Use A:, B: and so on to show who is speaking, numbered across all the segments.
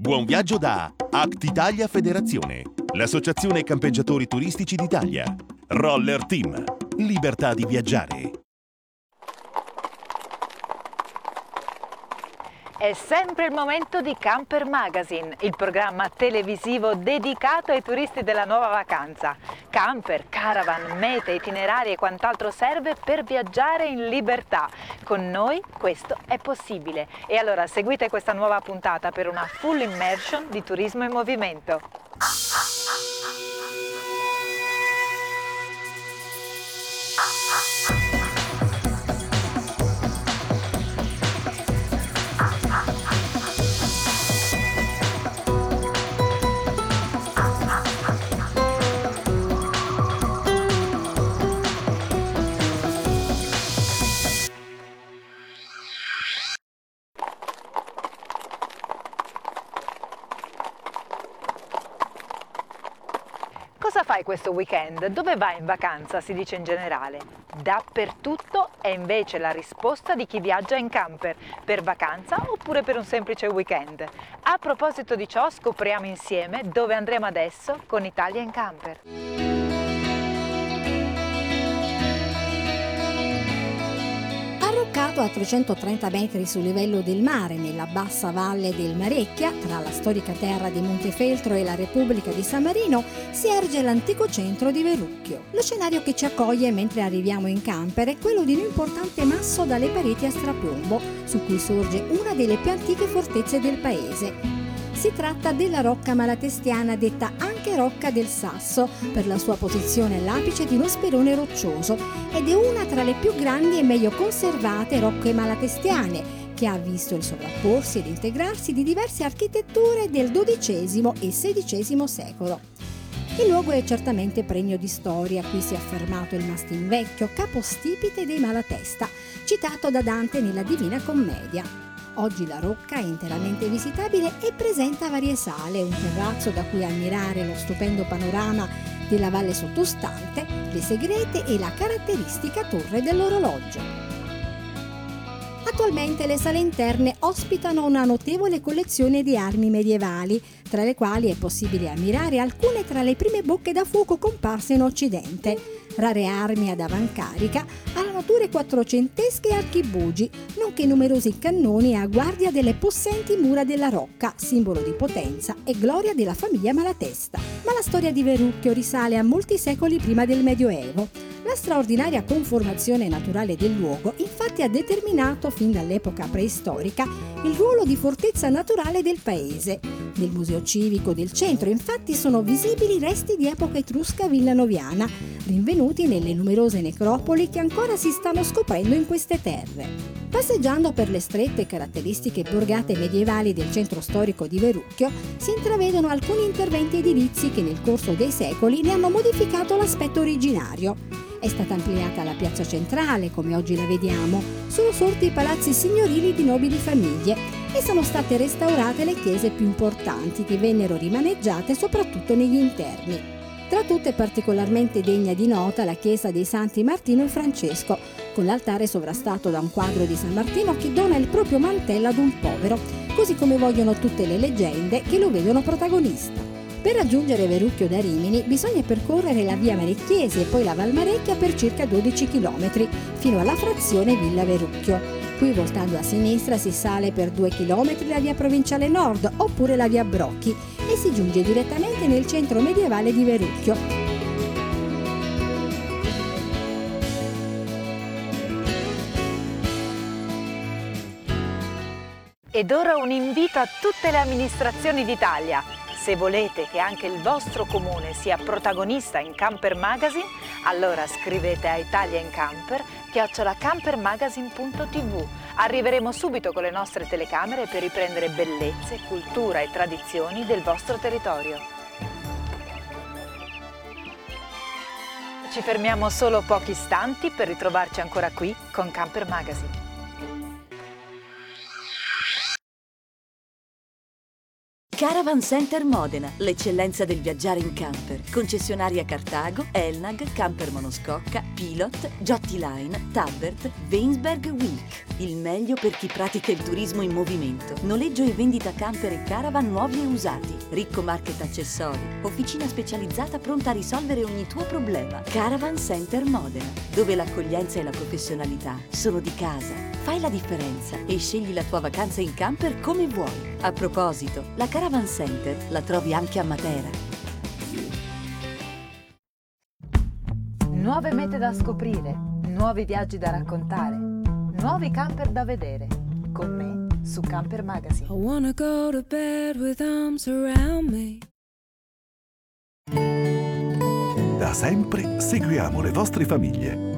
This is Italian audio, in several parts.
A: Buon viaggio da Act Italia Federazione, l'associazione campeggiatori turistici d'Italia. Roller Team, libertà di viaggiare.
B: È sempre il momento di Camper Magazine, il programma televisivo dedicato ai turisti della nuova vacanza. Camper, caravan, mete, itinerari e quant'altro serve per viaggiare in libertà. Con noi questo è possibile. E allora seguite questa nuova puntata per una full immersion di turismo in movimento. Questo weekend? Dove vai in vacanza? Si dice in generale. Dappertutto è invece la risposta di chi viaggia in camper, per vacanza oppure per un semplice weekend. A proposito di ciò, scopriamo insieme dove andremo adesso con Italia in camper.
C: Arroccato a 330 metri sul livello del mare nella bassa valle del Marecchia, tra la storica terra di Montefeltro e la Repubblica di San Marino, si erge l'antico centro di Verucchio. Lo scenario che ci accoglie mentre arriviamo in camper è quello di un importante masso dalle pareti a strapiombo, su cui sorge una delle più antiche fortezze del paese. Si tratta della rocca malatestiana detta anche Rocca del Sasso per la sua posizione all'apice di uno sperone roccioso ed è una tra le più grandi e meglio conservate rocche malatestiane che ha visto il sovrapporsi ed integrarsi di diverse architetture del XII e XVI secolo. Il luogo è certamente pregno di storia, qui si è affermato il mastin vecchio, capostipite dei Malatesta, citato da Dante nella Divina Commedia. Oggi la rocca è interamente visitabile e presenta varie sale, un terrazzo da cui ammirare lo stupendo panorama della valle sottostante, le segrete e la caratteristica torre dell'orologio. Attualmente le sale interne ospitano una notevole collezione di armi medievali, tra le quali è possibile ammirare alcune tra le prime bocche da fuoco comparse in Occidente, rare armi ad avancarica, armature quattrocentesche e archibugi, nonché numerosi cannoni a guardia delle possenti mura della Rocca, simbolo di potenza e gloria della famiglia Malatesta. Ma la storia di Verucchio risale a molti secoli prima del Medioevo. La straordinaria conformazione naturale del luogo infatti ha determinato fin dall'epoca preistorica il ruolo di fortezza naturale del paese. Nel Museo Civico del centro infatti sono visibili resti di epoca etrusca villanoviana, rinvenuti nelle numerose necropoli che ancora si stanno scoprendo in queste terre. Passeggiando per le strette caratteristiche borgate medievali del centro storico di Verucchio, si intravedono alcuni interventi edilizi che nel corso dei secoli ne hanno modificato l'aspetto originario. È stata ampliata la piazza centrale, come oggi la vediamo, sono sorti i palazzi signorili di nobili famiglie e sono state restaurate le chiese più importanti che vennero rimaneggiate soprattutto negli interni. Tra tutte particolarmente degna di nota la chiesa dei Santi Martino e Francesco, con l'altare sovrastato da un quadro di San Martino che dona il proprio mantello ad un povero, così come vogliono tutte le leggende che lo vedono protagonista. Per raggiungere Verucchio da Rimini bisogna percorrere la via Marecchiesi e poi la Valmarecchia per circa 12 km fino alla frazione Villa Verucchio. Qui voltando a sinistra si sale per 2 km la via provinciale nord oppure la via Brocchi e si giunge direttamente nel centro medievale di Verucchio,
B: Ed ora un invito a tutte le amministrazioni d'Italia. Se volete che anche il vostro comune sia protagonista in Camper Magazine, allora scrivete a Italia in Camper chiocciolacampermagazine.tv. Arriveremo subito con le nostre telecamere per riprendere bellezze, cultura e tradizioni del vostro territorio. Ci fermiamo solo pochi istanti per ritrovarci ancora qui con Camper Magazine.
D: Caravan Center Modena, l'eccellenza del viaggiare in camper. Concessionaria Cartago, Elnag, Camper Monoscocca, Pilot, Jotti Line, Tabbert, Weinsberg Week. Il meglio per chi pratica il turismo in movimento. Noleggio e vendita camper e caravan nuovi e usati. Ricco market accessori. Officina specializzata pronta a risolvere ogni tuo problema. Caravan Center Modena, dove l'accoglienza e la professionalità sono di casa. Fai la differenza e scegli la tua vacanza in camper come vuoi. A proposito, la Caravan Center la trovi anche a Matera.
B: Nuove mete da scoprire, nuovi viaggi da raccontare, nuovi camper da vedere. Con me su Camper Magazine.
E: I wanna go to bed with arms around me.
F: Da sempre seguiamo le vostre famiglie.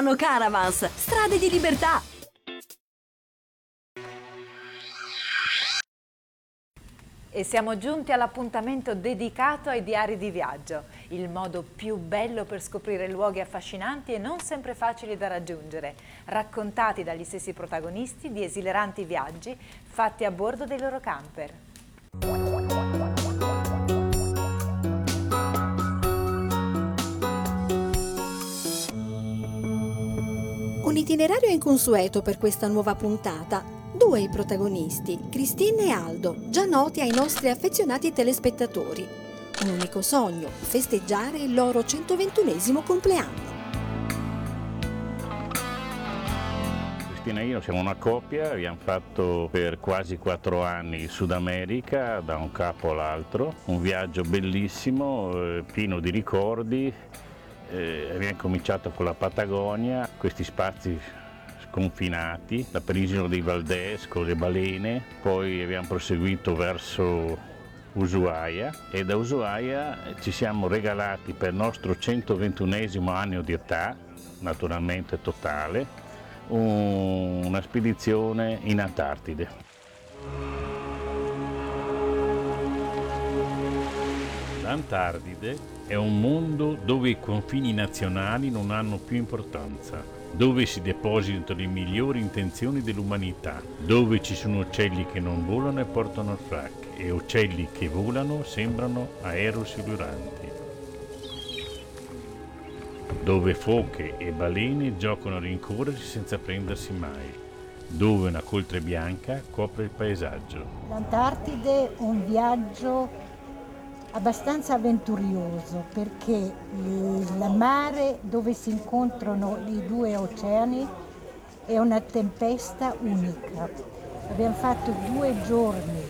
D: Caravans, strade di libertà.
B: E siamo giunti all'appuntamento dedicato ai diari di viaggio, il modo più bello per scoprire luoghi affascinanti e non sempre facili da raggiungere, raccontati dagli stessi protagonisti di esileranti viaggi fatti a bordo dei loro camper.
C: Un itinerario inconsueto per questa nuova puntata. Due i protagonisti, Cristina e Aldo, già noti ai nostri affezionati telespettatori. Un unico sogno, festeggiare il loro 121 compleanno.
G: Cristina e io siamo una coppia, abbiamo fatto per quasi quattro anni Sud America, da un capo all'altro, un viaggio bellissimo, eh, pieno di ricordi. Eh, abbiamo cominciato con la Patagonia, questi spazi sconfinati, la penisola dei Valdés con le balene, poi abbiamo proseguito verso Ushuaia e da Ushuaia ci siamo regalati per il nostro 121 anno di età, naturalmente totale, un- una spedizione in Antartide. L'Antartide è un mondo dove i confini nazionali non hanno più importanza, dove si depositano le migliori intenzioni dell'umanità, dove ci sono uccelli che non volano e portano il frac e uccelli che volano sembrano aerosiluranti, dove foche e balene giocano a rincorrersi senza prendersi mai, dove una coltre bianca copre il paesaggio.
H: L'Antartide è un viaggio abbastanza avventurioso perché il mare dove si incontrano i due oceani è una tempesta unica. Abbiamo fatto due giorni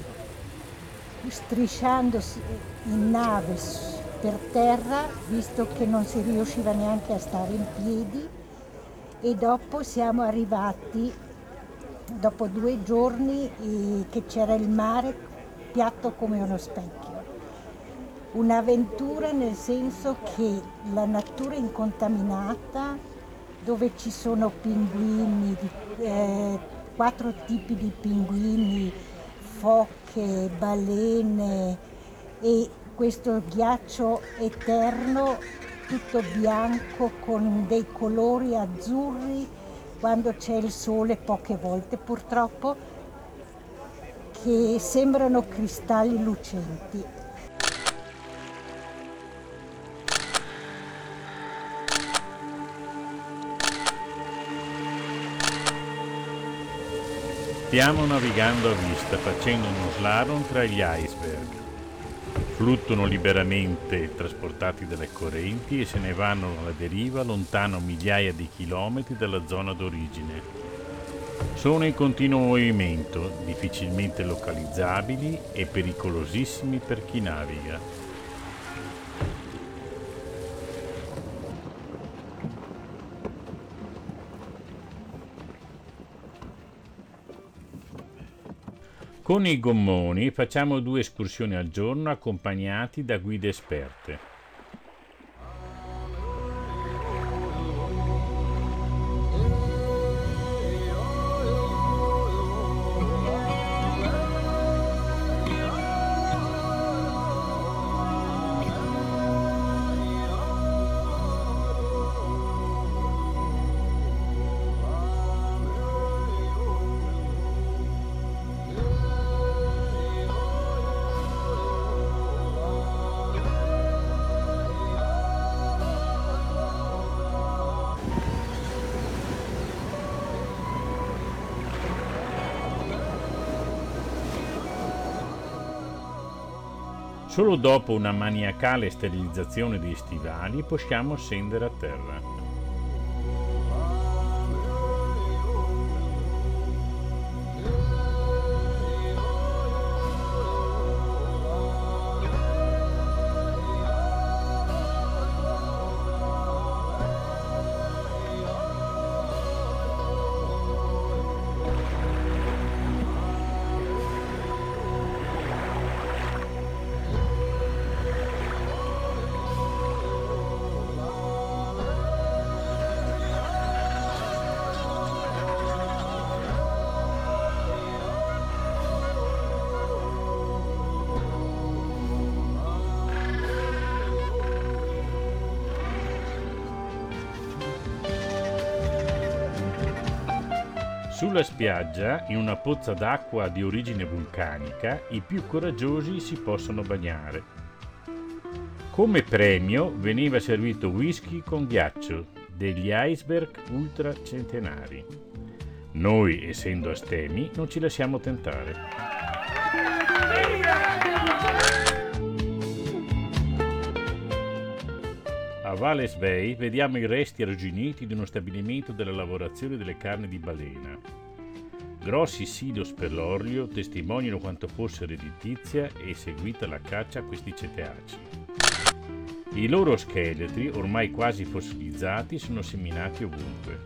H: strisciando in nave per terra, visto che non si riusciva neanche a stare in piedi, e dopo siamo arrivati, dopo due giorni, eh, che c'era il mare piatto come uno specchio. Un'avventura nel senso che la natura incontaminata, dove ci sono pinguini, eh, quattro tipi di pinguini, foche, balene e questo ghiaccio eterno tutto bianco con dei colori azzurri quando c'è il sole poche volte purtroppo che sembrano cristalli lucenti.
G: Stiamo navigando a vista facendo uno slalom tra gli iceberg. Fluttuano liberamente trasportati dalle correnti e se ne vanno alla deriva lontano migliaia di chilometri dalla zona d'origine. Sono in continuo movimento, difficilmente localizzabili e pericolosissimi per chi naviga. Con i gommoni facciamo due escursioni al giorno accompagnati da guide esperte. Solo dopo una maniacale sterilizzazione dei stivali possiamo scendere a terra. Sulla spiaggia, in una pozza d'acqua di origine vulcanica, i più coraggiosi si possono bagnare. Come premio veniva servito whisky con ghiaccio degli iceberg ultracentenari. Noi, essendo astemi, non ci lasciamo tentare. A Valles Bay vediamo i resti arrugginiti di uno stabilimento della lavorazione delle carni di balena. Grossi silos per l'olio testimoniano quanto fosse redditizia e seguita la caccia a questi cetacei. I loro scheletri, ormai quasi fossilizzati, sono seminati ovunque.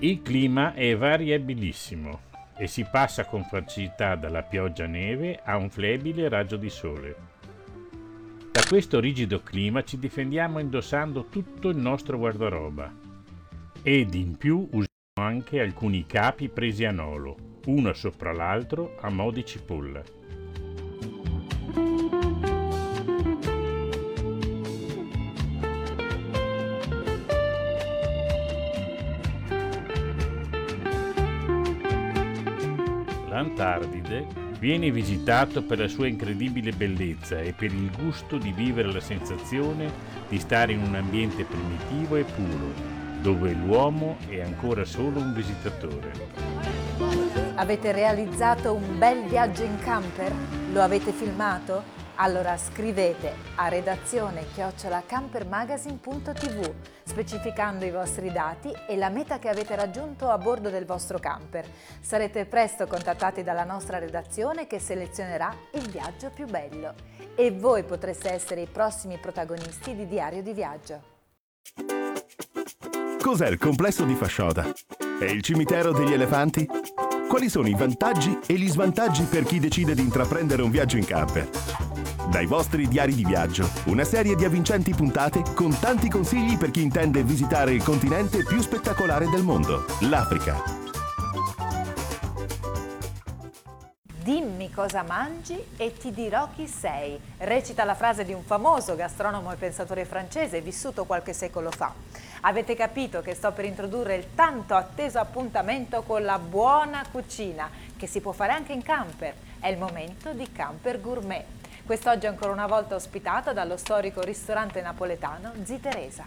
G: Il clima è variabilissimo e si passa con facilità dalla pioggia neve a un flebile raggio di sole. Da questo rigido clima ci difendiamo indossando tutto il nostro guardaroba ed in più usiamo anche alcuni capi presi a nolo, uno sopra l'altro a mo' di cipolla. L'Antartide viene visitato per la sua incredibile bellezza e per il gusto di vivere la sensazione di stare in un ambiente primitivo e puro, dove l'uomo è ancora solo un visitatore.
B: Avete realizzato un bel viaggio in camper? Lo avete filmato? Allora scrivete a redazione chiocciolacampermagazine.tv specificando i vostri dati e la meta che avete raggiunto a bordo del vostro camper. Sarete presto contattati dalla nostra redazione che selezionerà il viaggio più bello e voi potreste essere i prossimi protagonisti di Diario di Viaggio.
A: Cos'è il complesso di Fascioda? È il cimitero degli elefanti? Quali sono i vantaggi e gli svantaggi per chi decide di intraprendere un viaggio in camper? Dai vostri diari di viaggio, una serie di avvincenti puntate con tanti consigli per chi intende visitare il continente più spettacolare del mondo, l'Africa.
B: Dimmi cosa mangi e ti dirò chi sei. Recita la frase di un famoso gastronomo e pensatore francese vissuto qualche secolo fa. Avete capito che sto per introdurre il tanto atteso appuntamento con la buona cucina, che si può fare anche in camper. È il momento di Camper Gourmet. Quest'oggi ancora una volta ospitata dallo storico ristorante napoletano Zi Teresa.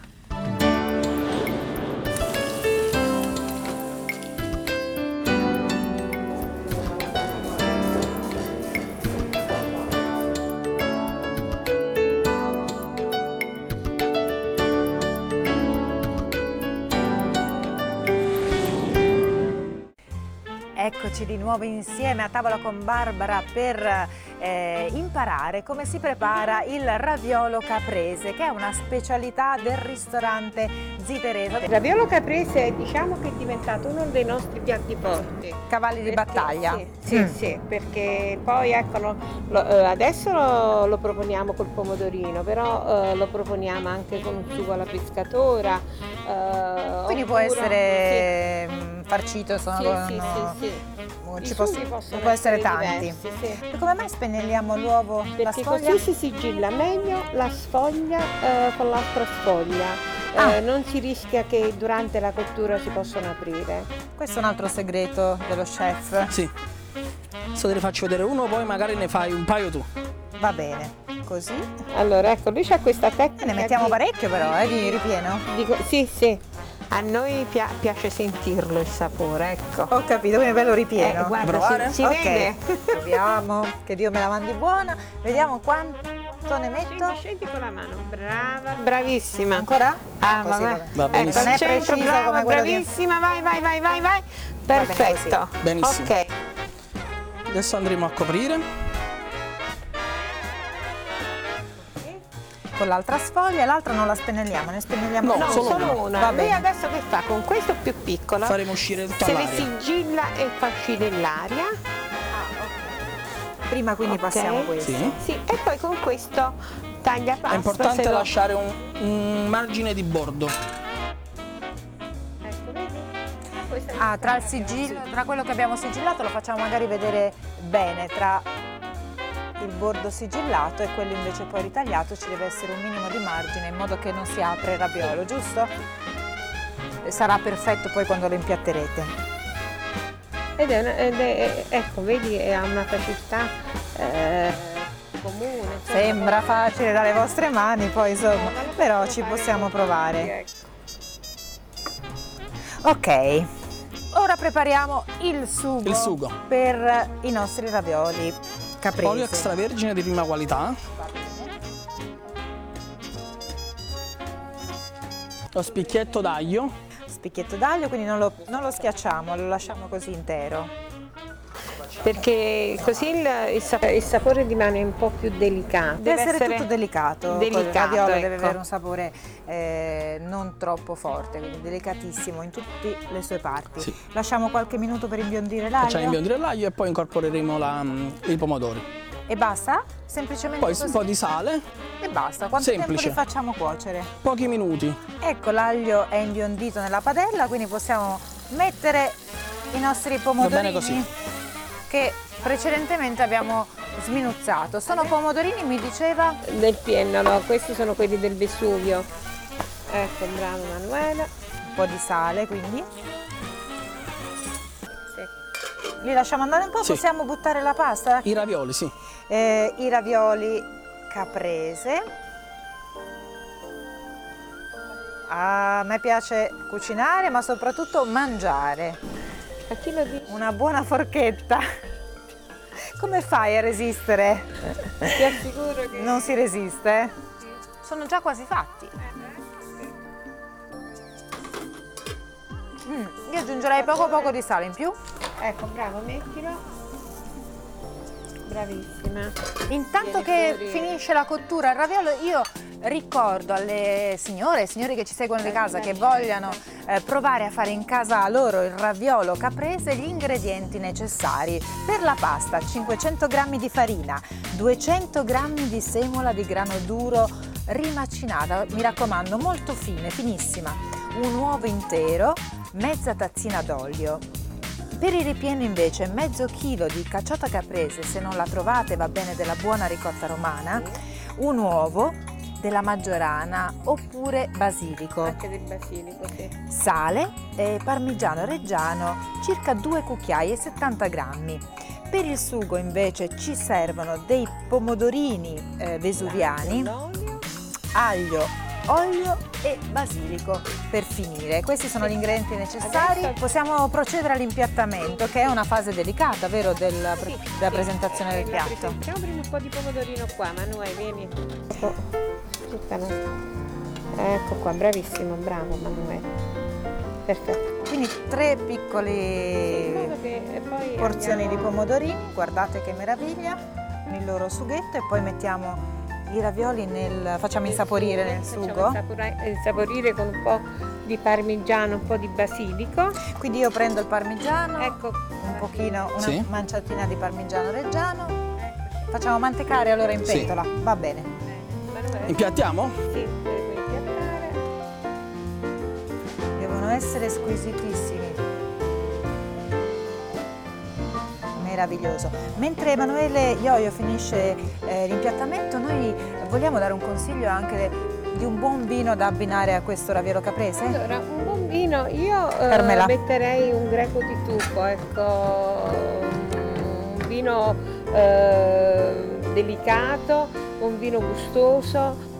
B: Eccoci di nuovo insieme a tavola con Barbara per eh, imparare come si prepara il raviolo caprese, che è una specialità del ristorante Ziterese.
I: Il raviolo caprese diciamo che è diventato uno dei nostri piatti forti.
B: Cavalli di
I: Perché-
B: battaglia.
I: Sì, sì,
B: Mm.
I: sì, perché poi ecco, lo- eh, adesso lo, lo proponiamo col pomodorino, però eh, lo proponiamo anche con un sugo alla pescatora. eh,
B: Quindi può
I: oppure-
B: essere mm, farcito, sono
I: Sì, sì, sì, sì.
B: ci posso-
I: possono
B: può essere tanti.
I: diversi, sì.
B: E come mai spennelliamo l'uovo, la
I: Perché
B: sfoglia?
I: così si sigilla meglio la sfoglia eh, con l'altra sfoglia. Eh,
B: Ah.
I: non si rischia che durante la cottura si possano aprire.
B: Questo è un altro segreto dello chef.
J: Sì. Adesso te ne faccio vedere uno, poi magari ne fai un paio tu.
B: Va bene, così.
I: Allora, ecco, lui c'ha questa tecnica.
B: Ne mettiamo
I: di-
B: parecchio però, eh, di ripieno.
I: Dico, sì, sì. A noi pia- piace sentirlo il sapore, ecco.
B: Ho capito, quindi bello ripieno.
I: Eh, guarda,
J: Provare?
I: si, si
B: Ok,
I: vede?
B: proviamo, che Dio me la mandi buona. Vediamo quanto ne metto.
I: Scendi, scendi con la mano, brava. Bravissima.
B: Ancora?
I: Ah,
B: Così,
I: vabbè.
B: vabbè.
J: Va
I: Ecco,
J: benissimo.
B: Non è
I: centro,
B: preciso
I: brava,
B: come quello di-
I: bravissima, vai, vai, vai, vai, Perfetto.
J: Benissimo.
I: Ok.
J: Adesso andremo a coprire.
B: Con l'altra sfoglia e l'altra non la spennelliamo, ne spennelliamo
J: No, solo
I: solo,
J: una.
I: una.
B: Va bene.
I: adesso che fa? Con questo più piccolo
J: Faremo uscire tutta
I: se le sigilla e fa uscire l'aria.
B: Prima quindi
I: Ok.
B: passiamo questo.
J: Sì.
I: Sì, e poi con questo taglia pasta.
J: È importante
I: lo-
J: lasciare un, un margine di bordo.
I: Ecco,
B: Ah, tra il sigillo, tra quello che abbiamo sigillato lo facciamo magari vedere bene, tra il bordo sigillato e quello invece poi ritagliato ci deve essere un minimo di margine in modo che non si apre il raviolo, giusto? Sarà perfetto poi quando lo impiatterete.
I: Ed è, una- ed è- ecco, vedi, è- ha una facilità eh, comune. insomma,
B: Sembra facile dalle vostre mani, poi insomma,
I: No,
B: però ci possiamo provare.
I: ecco.
B: Ok, ora prepariamo il sugo,
J: Il sugo.
B: per i nostri ravioli caprese.
J: Olio extravergine di prima qualità. Lo spicchietto d'aglio.
B: Spicchietto d'aglio, quindi non lo, non lo schiacciamo, lo lasciamo così intero.
I: Perché così il, il sap- il sapore rimane un po' più delicato.
B: Deve, essere, tutto delicato. Il
I: delicato,
B: raviolo deve
I: ecco.
B: avere un sapore eh, non troppo forte, quindi delicatissimo in tutte le sue parti.
J: Sì.
B: Lasciamo qualche minuto per imbiondire l'aglio.
J: Facciamo imbiondire l'aglio e poi incorporeremo la- mm, i pomodori.
B: E basta? Semplicemente
J: Poi
B: così?
J: un po' di sale,
B: E basta. Quanto
J: Semplice.
B: tempo li facciamo cuocere?
J: pochi minuti.
B: Ecco, l'aglio è imbiondito nella padella, quindi possiamo mettere i nostri pomodorini
J: bene così.
B: Che precedentemente abbiamo sminuzzato. Sono pomodorini, mi diceva,
I: Del piennolo, questi sono quelli del Vesuvio. Ecco, bravo Manuela.
B: un po' di sale, quindi
I: Sì.
B: li lasciamo andare un po',
J: Sì.
B: possiamo buttare la pasta?
J: I ravioli, sì.
B: Eh, I ravioli caprese. Ah, a me piace cucinare, ma soprattutto mangiare.
I: A chi lo dici?
B: Una buona forchetta. Come fai a resistere?
I: Ti assicuro che...
B: Non si resiste? Sono già quasi fatti. Mm, io aggiungerei poco poco di sale in più.
I: Ecco, bravo, mettilo. Bravissima.
B: Intanto
I: Vieni
B: che
I: fuori.
B: finisce la cottura il raviolo, io ricordo alle signore e signori che ci seguono di casa che vogliano eh, provare a fare in casa loro il raviolo caprese gli ingredienti necessari per la pasta. 500 g di farina 200 g di semola di grano duro rimacinata mi raccomando molto fine finissima. Un uovo intero mezza tazzina d'olio. Per i ripieni invece mezzo chilo di cacciata caprese, se non la trovate va bene della buona ricotta romana, un uovo della maggiorana oppure basilico,
I: Anche del basilico, sì.
B: sale e parmigiano reggiano circa 2 cucchiai e 70 grammi. Per il sugo invece ci servono dei pomodorini eh, vesuviani, aglio, olio e basilico per finire. Questi sono gli ingredienti necessari.
I: Adesso-
B: Possiamo procedere all'impiattamento, che è una fase delicata, vero, della, pre-
I: Sì,
B: della presentazione del piatto.
I: prima un po' di pomodorino qua, Manuel, vieni. Ecco, tutta la- ecco qua, bravissimo, bravo Manuel. Perfetto.
B: Quindi tre piccole porzioni di pomodorini, guardate che meraviglia, nel loro sughetto e poi mettiamo i ravioli nel... facciamo insaporire nel
I: Facciamo
B: sugo.
I: insapora- insaporire con un po' di parmigiano, un po' di basilico.
B: Quindi io prendo il parmigiano,
I: Ecco,
B: un pochino, una
J: Sì.
B: manciatina di parmigiano reggiano. Facciamo mantecare allora in
J: Sì.
B: pentola, va bene.
I: Manuela.
J: Impiattiamo?
I: Sì, devo impiattare.
B: Devono essere squisitissimi. Meraviglioso. Mentre Emanuele Ioio finisce eh, l'impiattamento, noi vogliamo dare un consiglio anche di un buon vino da abbinare a questo raviolo caprese?
I: Allora, un buon vino, io eh,
B: Carmela.
I: metterei un greco di tufo, ecco, un vino eh, delicato, un vino gustoso.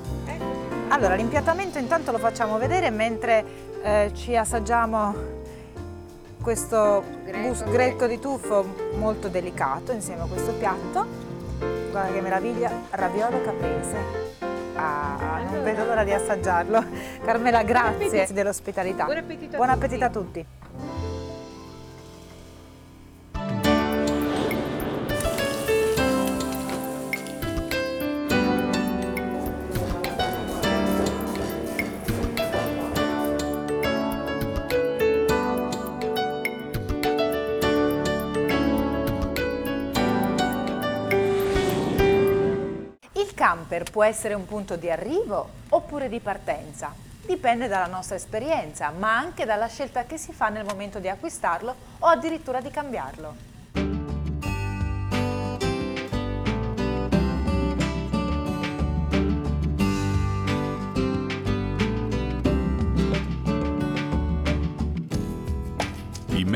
B: Allora, l'impiattamento intanto lo facciamo vedere mentre eh, ci assaggiamo questo
I: Greco.
B: greco di tuffo molto delicato insieme a questo piatto. Guarda che meraviglia, raviolo caprese. Ah, non vedo l'ora di assaggiarlo. Carmela, grazie dell'ospitalità.
I: Buon appetito
B: Buon appetito a tutti. Può essere un punto di arrivo oppure di partenza. Dipende dalla nostra esperienza, ma anche dalla scelta che si fa nel momento di acquistarlo o addirittura di cambiarlo.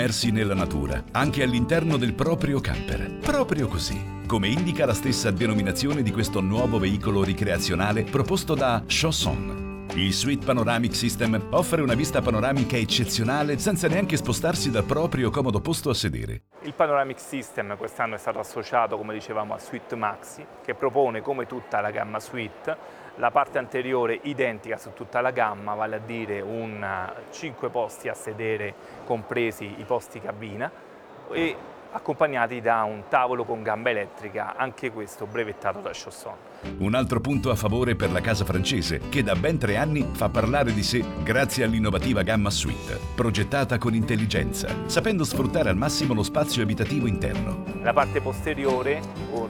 K: Immersi nella natura, anche all'interno del proprio camper. Proprio così, come indica la stessa denominazione di questo nuovo veicolo ricreazionale proposto da Chausson. Il Suite Panoramic System offre una vista panoramica eccezionale senza neanche spostarsi dal proprio comodo posto a sedere.
L: Il Panoramic System quest'anno è stato associato, come dicevamo, a Suite Maxi, che propone, come tutta la gamma Suite, la parte anteriore identica su tutta la gamma, vale a dire un 5 posti a sedere, compresi i posti cabina, e accompagnati da un tavolo con gamba elettrica, anche questo brevettato da Chausson.
K: Un altro punto a favore per la casa francese, che da ben tre anni fa parlare di sé grazie all'innovativa gamma Suite, progettata con intelligenza, sapendo sfruttare al massimo lo spazio abitativo interno.
L: Nella parte posteriore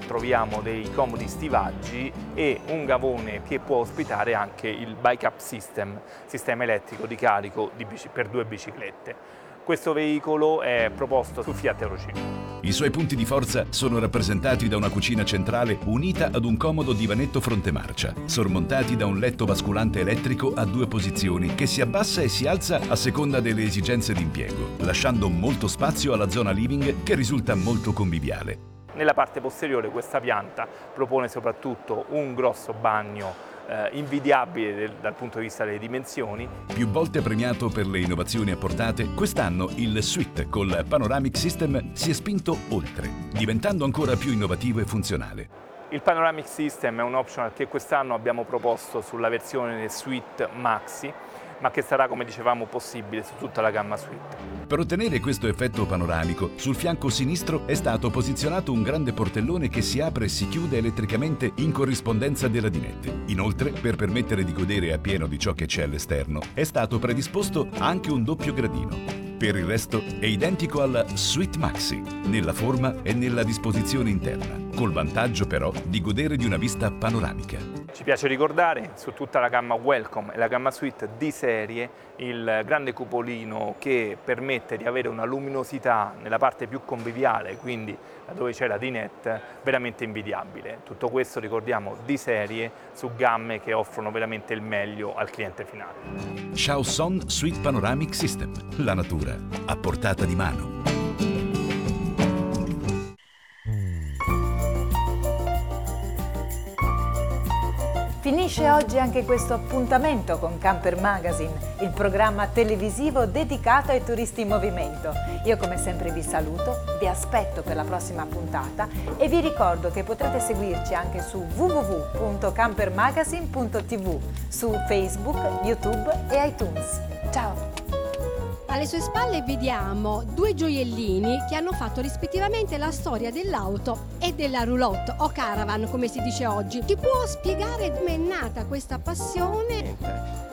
L: troviamo dei comodi stivaggi e un gavone che può ospitare anche il bike up system, sistema elettrico di carico per due biciclette. Questo veicolo è proposto su Fiat Euro 5.
K: I suoi punti di forza sono rappresentati da una cucina centrale unita ad un comodo divanetto fronte marcia, sormontati da un letto basculante elettrico a due posizioni che si abbassa e si alza a seconda delle esigenze di impiego, lasciando molto spazio alla zona living che risulta molto conviviale.
L: Nella parte posteriore questa pianta propone soprattutto un grosso bagno eh, invidiabile del- dal punto di vista delle dimensioni
K: Più volte premiato per le innovazioni apportate, quest'anno il Suite col Panoramic System si è spinto oltre, diventando ancora più innovativo e funzionale.
L: Il Panoramic System è un optional che quest'anno abbiamo proposto sulla versione Suite Maxi, ma che sarà, come dicevamo, possibile su tutta la gamma Suite.
K: Per ottenere questo effetto panoramico, sul fianco sinistro è stato posizionato un grande portellone che si apre e si chiude elettricamente in corrispondenza delle radinette. Inoltre, per permettere di godere appieno di ciò che c'è all'esterno, è stato predisposto anche un doppio gradino. Per il resto è identico al Suite Maxi, nella forma e nella disposizione interna, col vantaggio però di godere di una vista panoramica.
L: Ci piace ricordare su tutta la gamma Welcome e la gamma Suite di serie il grande cupolino che permette di avere una luminosità nella parte più conviviale, quindi dove c'è la dinette, veramente invidiabile. Tutto questo ricordiamo di serie su gamme che offrono veramente il meglio al cliente finale.
K: Chausson Suite Panoramic System, la natura a portata di mano.
B: Finisce oggi anche questo appuntamento con Camper Magazine, il programma televisivo dedicato ai turisti in movimento. Io come sempre vi saluto, vi aspetto per la prossima puntata e vi ricordo che potrete seguirci anche su www.campermagazine.tv, su Facebook, YouTube e iTunes. Ciao!
M: Alle sue spalle vediamo due gioiellini che hanno fatto rispettivamente la storia dell'auto e della roulotte o caravan come si dice oggi. Ti può spiegare come è nata questa passione?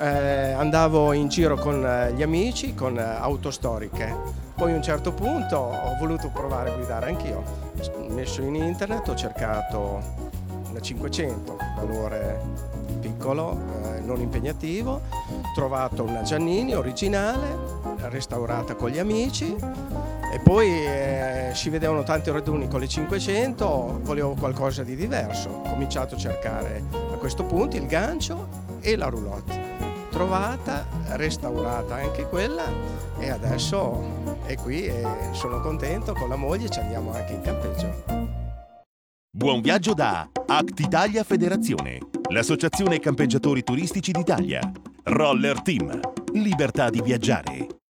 N: Eh, andavo in giro con eh, gli amici con eh, auto storiche. Poi a un certo punto ho voluto provare a guidare anch'io. Ho messo in internet, ho cercato una 500, valore piccolo, eh, non impegnativo, trovato una Giannini originale, restaurata con gli amici e poi eh, si vedevano tanti raduni con le 500, volevo qualcosa di diverso. Ho cominciato a cercare a questo punto il gancio e la roulotte. Trovata, restaurata anche quella e adesso è qui e sono contento con la moglie ci andiamo anche in campeggio.
A: Buon viaggio da Act Italia Federazione, l'associazione campeggiatori turistici d'Italia. Roller Team, libertà di viaggiare.